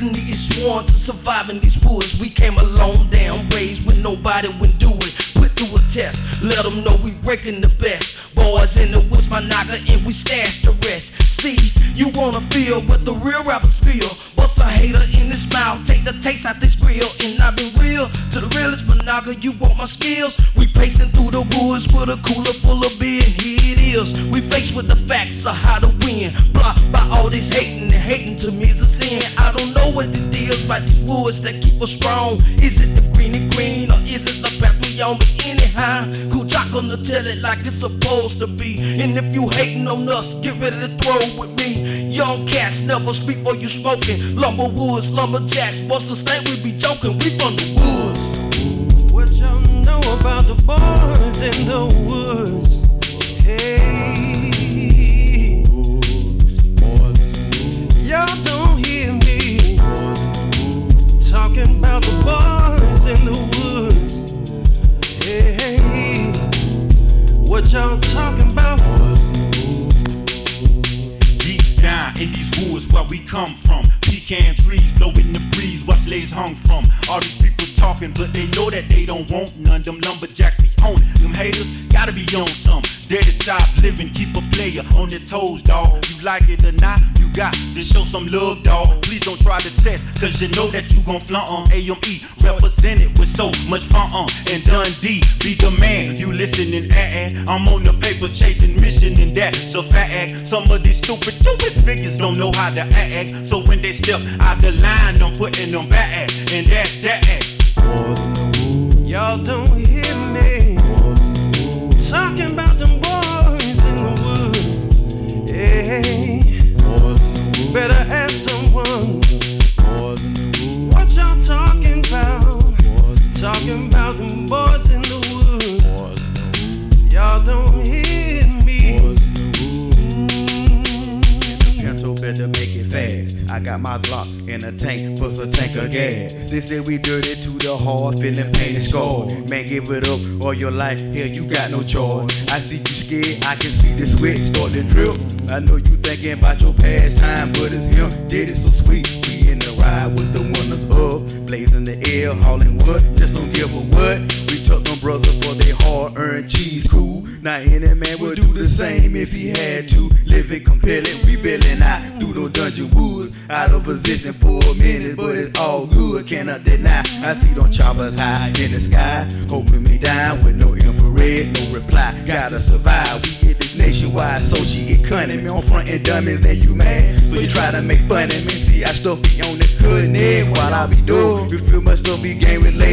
destiny is sworn to survive in these woods. We came a long damn ways when nobody would do it. Put through a test, let them know we breaking the best. Boys in the woods, my knocker, and we stash the rest. See, you wanna feel what the real rappers feel. Bust a hater in his mouth, take the taste out this grill. And I've been real to the realest monaga, you want my skills? We pacing through the woods with a cooler full of beer, and here it is. We faced with the facts of how to win. Blocked by all this hating, and hating to me is a sin. I don't know what the is about these woods that keep us strong. Is it the green and green, or is it the path we on? But anyhow, cool gonna tell it like it's supposed to be. And if you hating on us, get ready to throw with me. Young cats never speak or you smoking. Lumber woods, lumberjacks, busters think we be joking. We from the where we come from. Pecan trees blowing the breeze, what lays hung from. All these people talking, but they know that they don't want none. Them lumberjacks be on it. Them haters gotta be on some. Dirty stop living, keep a player on their toes, dawg. You like it or not, you got to show some love, dawg. Please don't try to test, cause you know that you gon' flaunt on AME. Represented with so much fun on. And Dundee, be the man. You listening, eh. I'm on the paper chasing mission, and that's a fact. Some of these stupid, stupid figures don't know how to act. So when they step out the line, I'm putting them back. And that's that. Y'all don't hear me talking about them boys in the woods. Hey, better ask someone what y'all talking about. Talking about them boys in the woods. Y'all don't hear me. Pencil better make it fast. I got my Glock in a tank, plus a tank of gas. They say we dirty to the heart, feeling pain and score. Man, give it up all your life. Here you got no choice. I see you scared, I can see the sweat start to drip. I know you thinking about your past time, but it's him did it so sweet. We in the ride with the winners up, blazing the air, hauling wood. Just don't give a what. We took them brothers for their hard-earned cheese cool. Now any man would do the same if he had to. Live it compelling, rebelling out through no dungeon woods. Out of position for a minute, but it's all good. Cannot deny. I see them choppers high in the sky, hoping me down with no infrared, no reply. Gotta survive. We get this nationwide associate cunning. Me on front and dummies, and you mad. So you try to make fun of me. See, I still be on cutting edge while I be doing. You feel much still be game related.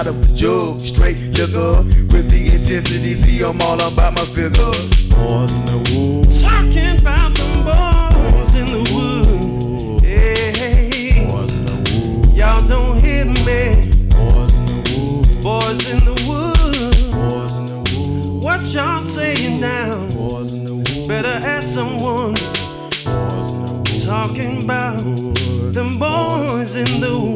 Out of a jug, straight liquor. With the intensity, see I'm all about my figures. Boys in the woods. Talking about them boys in the woods. Hey, y'all don't hear me. Boys in the woods. What y'all saying now? Better ask someone. Talking about them boys in the woods.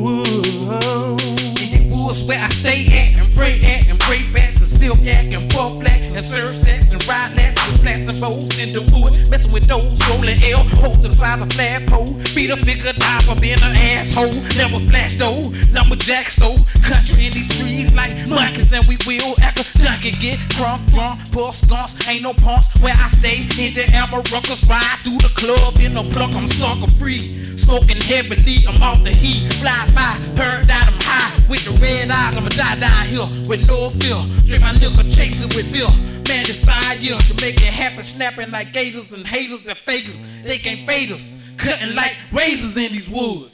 Where I stay at and pray at and pray back and silk yak and fuck black and serve sex and ride lats with flats and bows in the wood. Messing with those rolling L, hoes the size of flagpole. Beat a figure die for being an asshole. Never flash though, number jack so country in these trees like monkeys and we will act a donkey get crunk, drunk, puff skunks. Ain't no pumps where I stay in the Amarucas. Ride through the club in the pluck, I'm sucker free. Smoking heavily, I'm off the heat. Fly by, 10 eyes, I'ma die down here with no fear. Drink my liquor, chasing with beer. Man, it's five years to make it happen, snapping like gators and haters and fakers. They can't fade us, cutting like razors in these woods.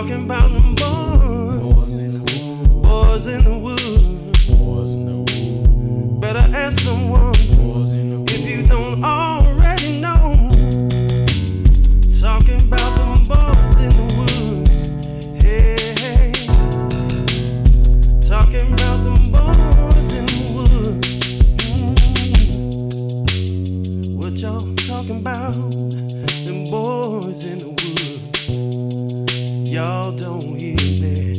Talking about y'all don't hear me.